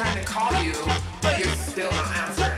trying to call you, but you're still not answering.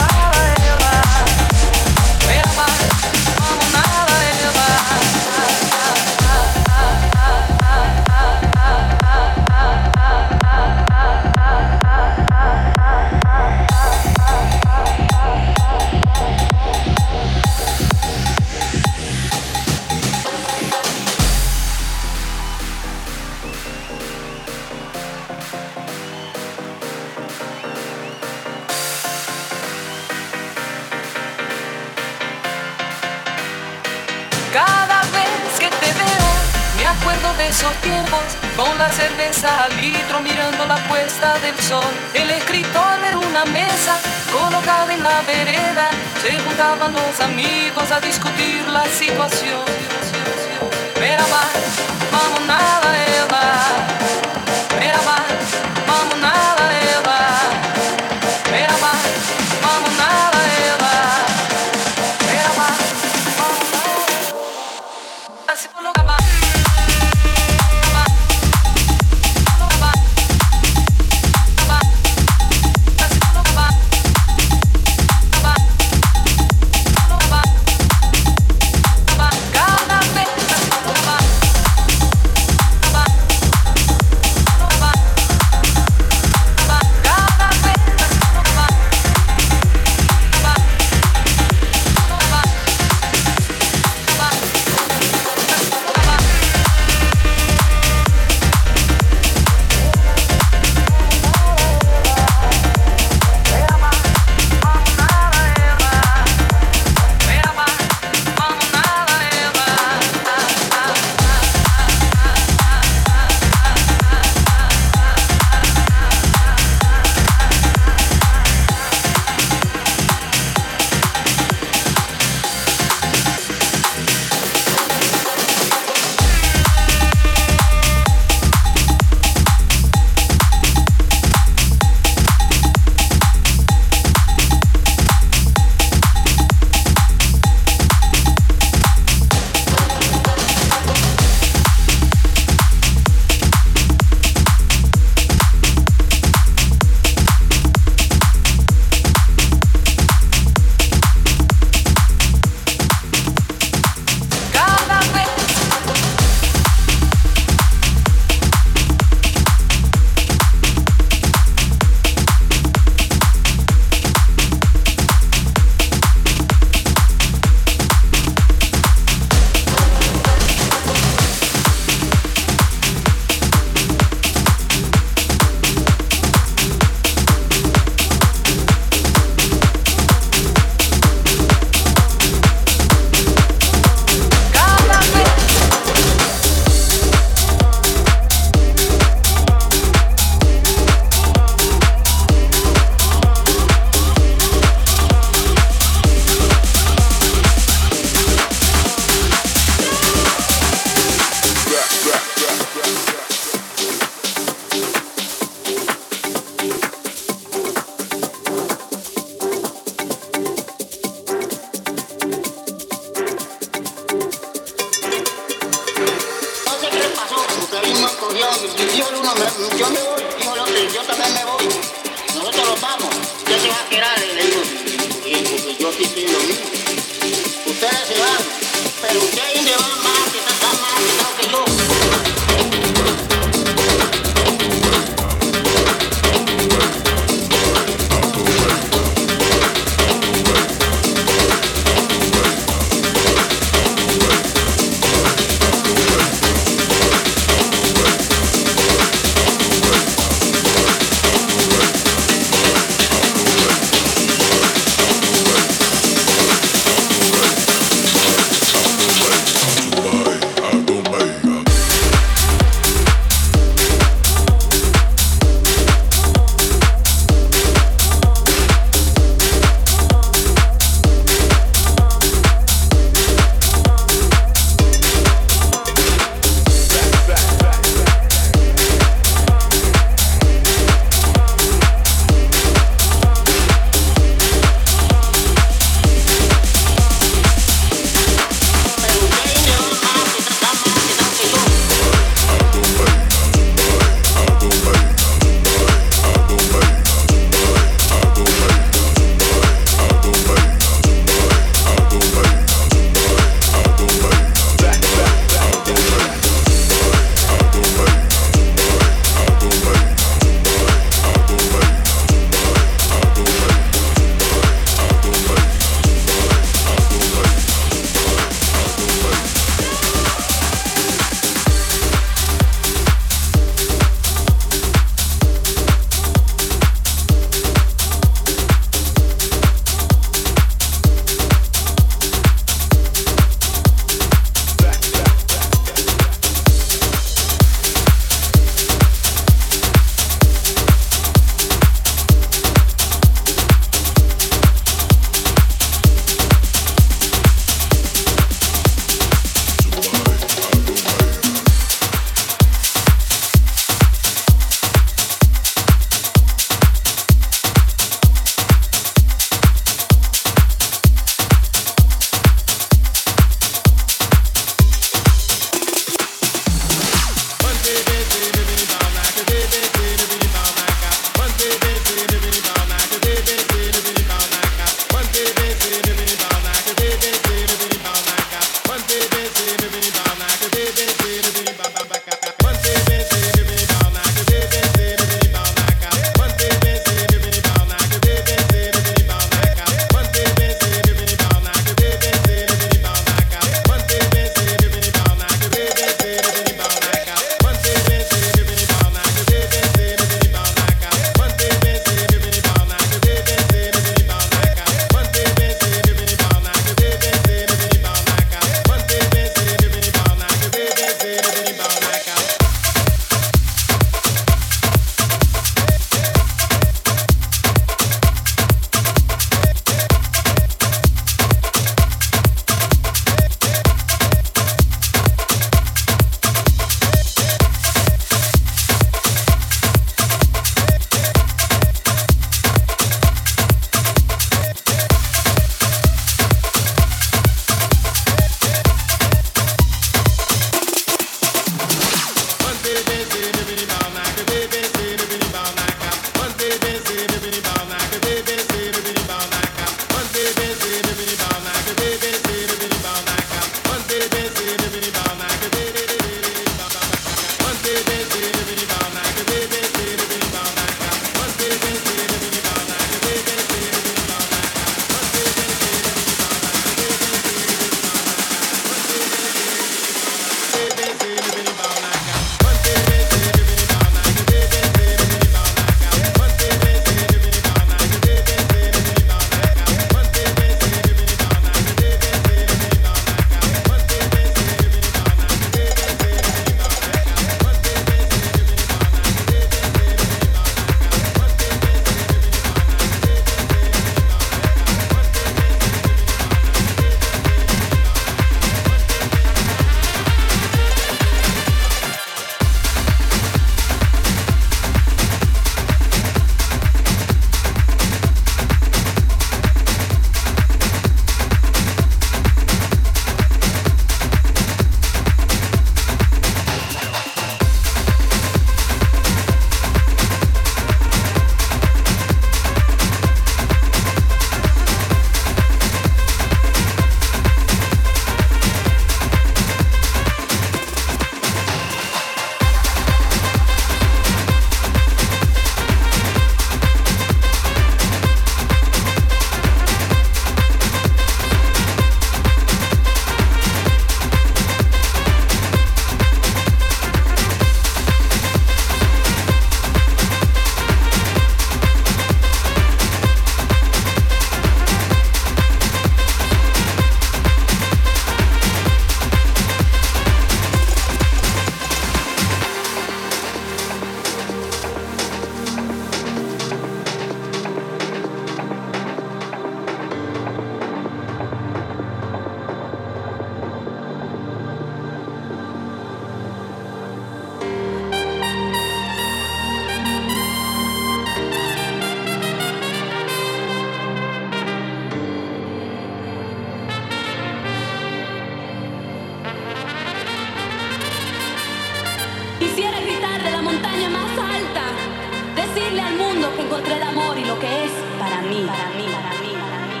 Decirle al mundo que encontré el amor y lo que es para mí, para mí, para mí, para mí.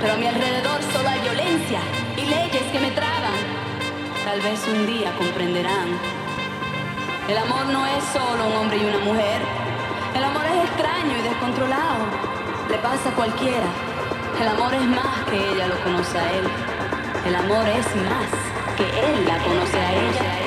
Pero a mi alrededor solo hay violencia y leyes que me traban. Tal vez un día comprenderán. El amor no es solo un hombre y una mujer. El amor es extraño y descontrolado. Le pasa a cualquiera. El amor es más que ella lo conoce a él. El amor es más que él la conoce a ella,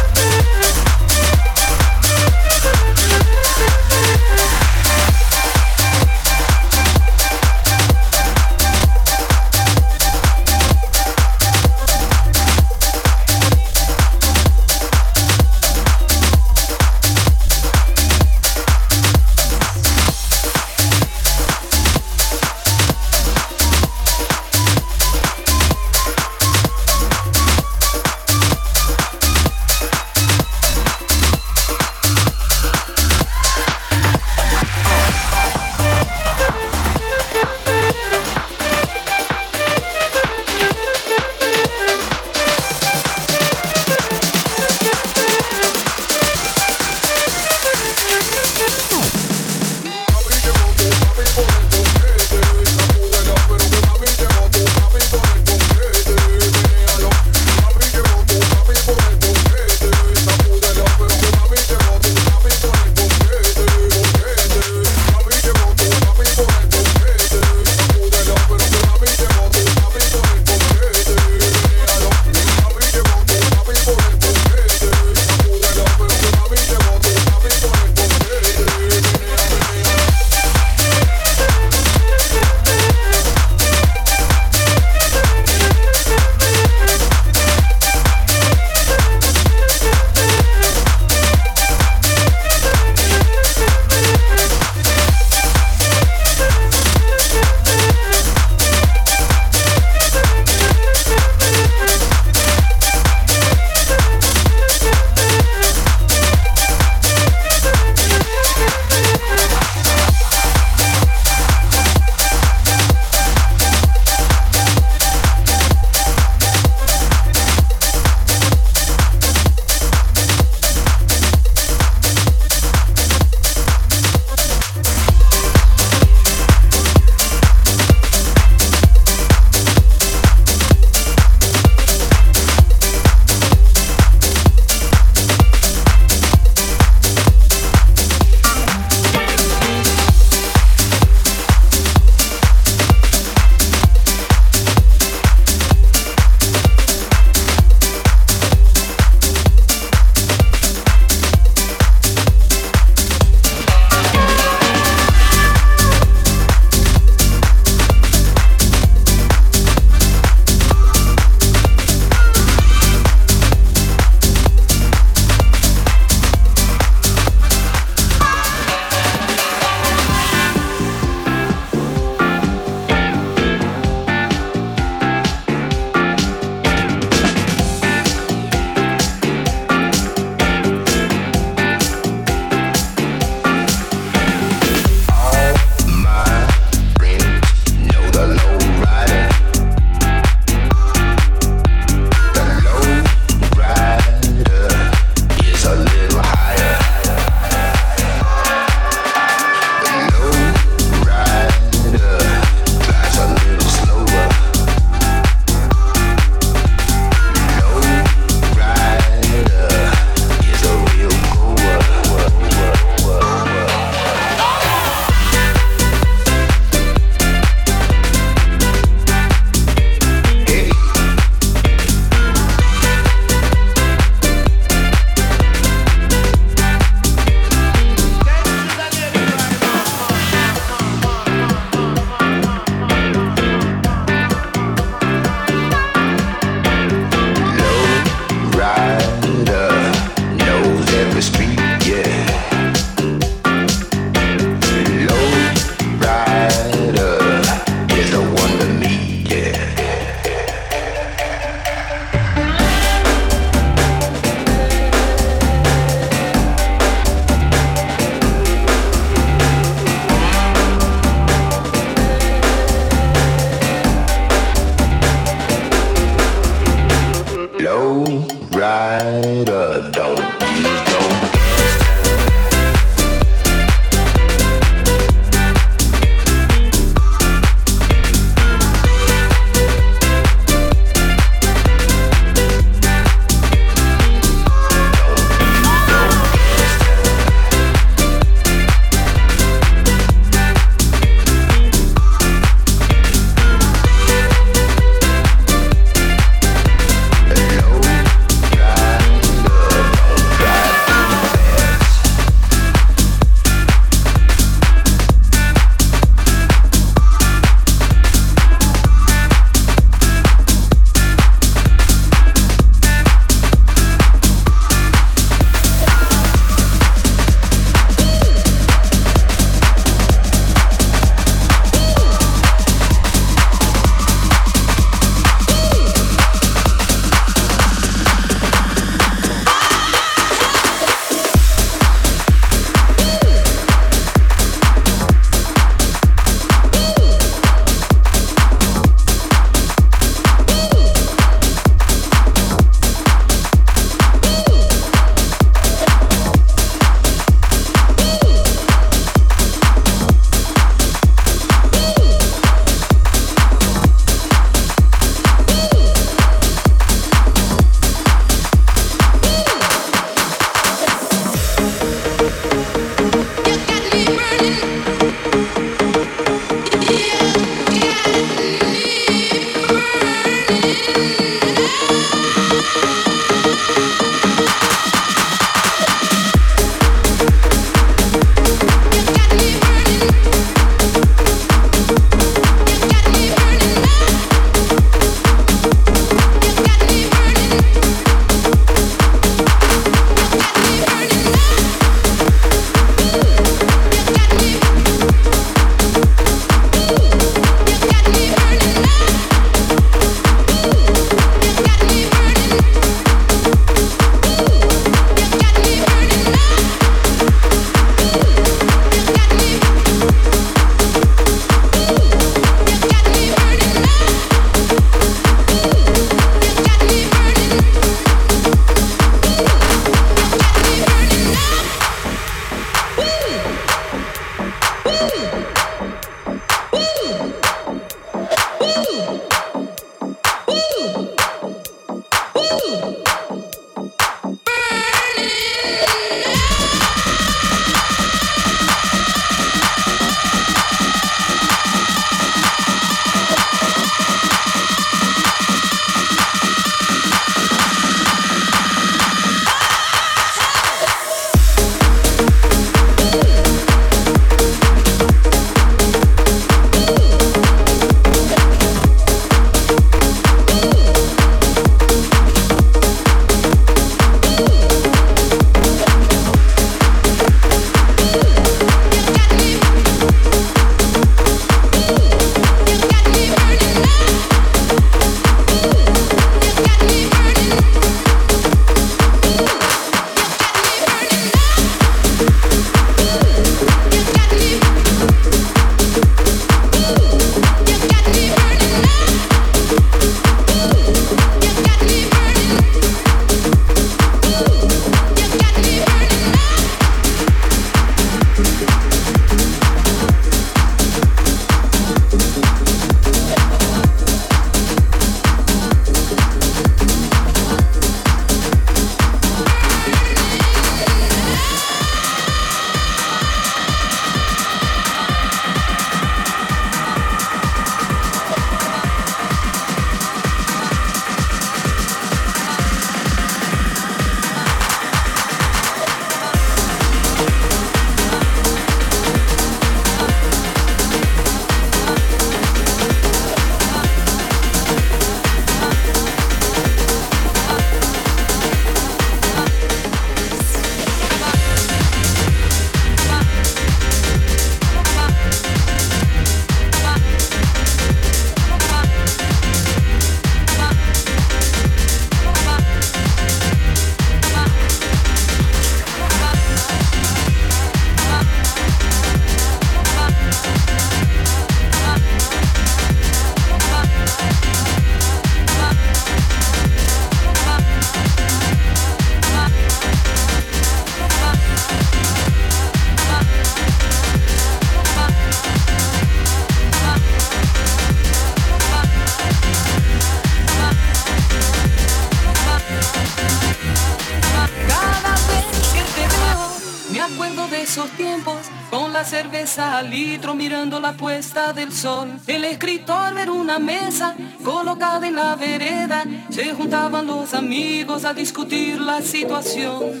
del sol. El escritor era una mesa colocada en la vereda, se juntaban los amigos a discutir la situación.